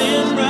nothing right.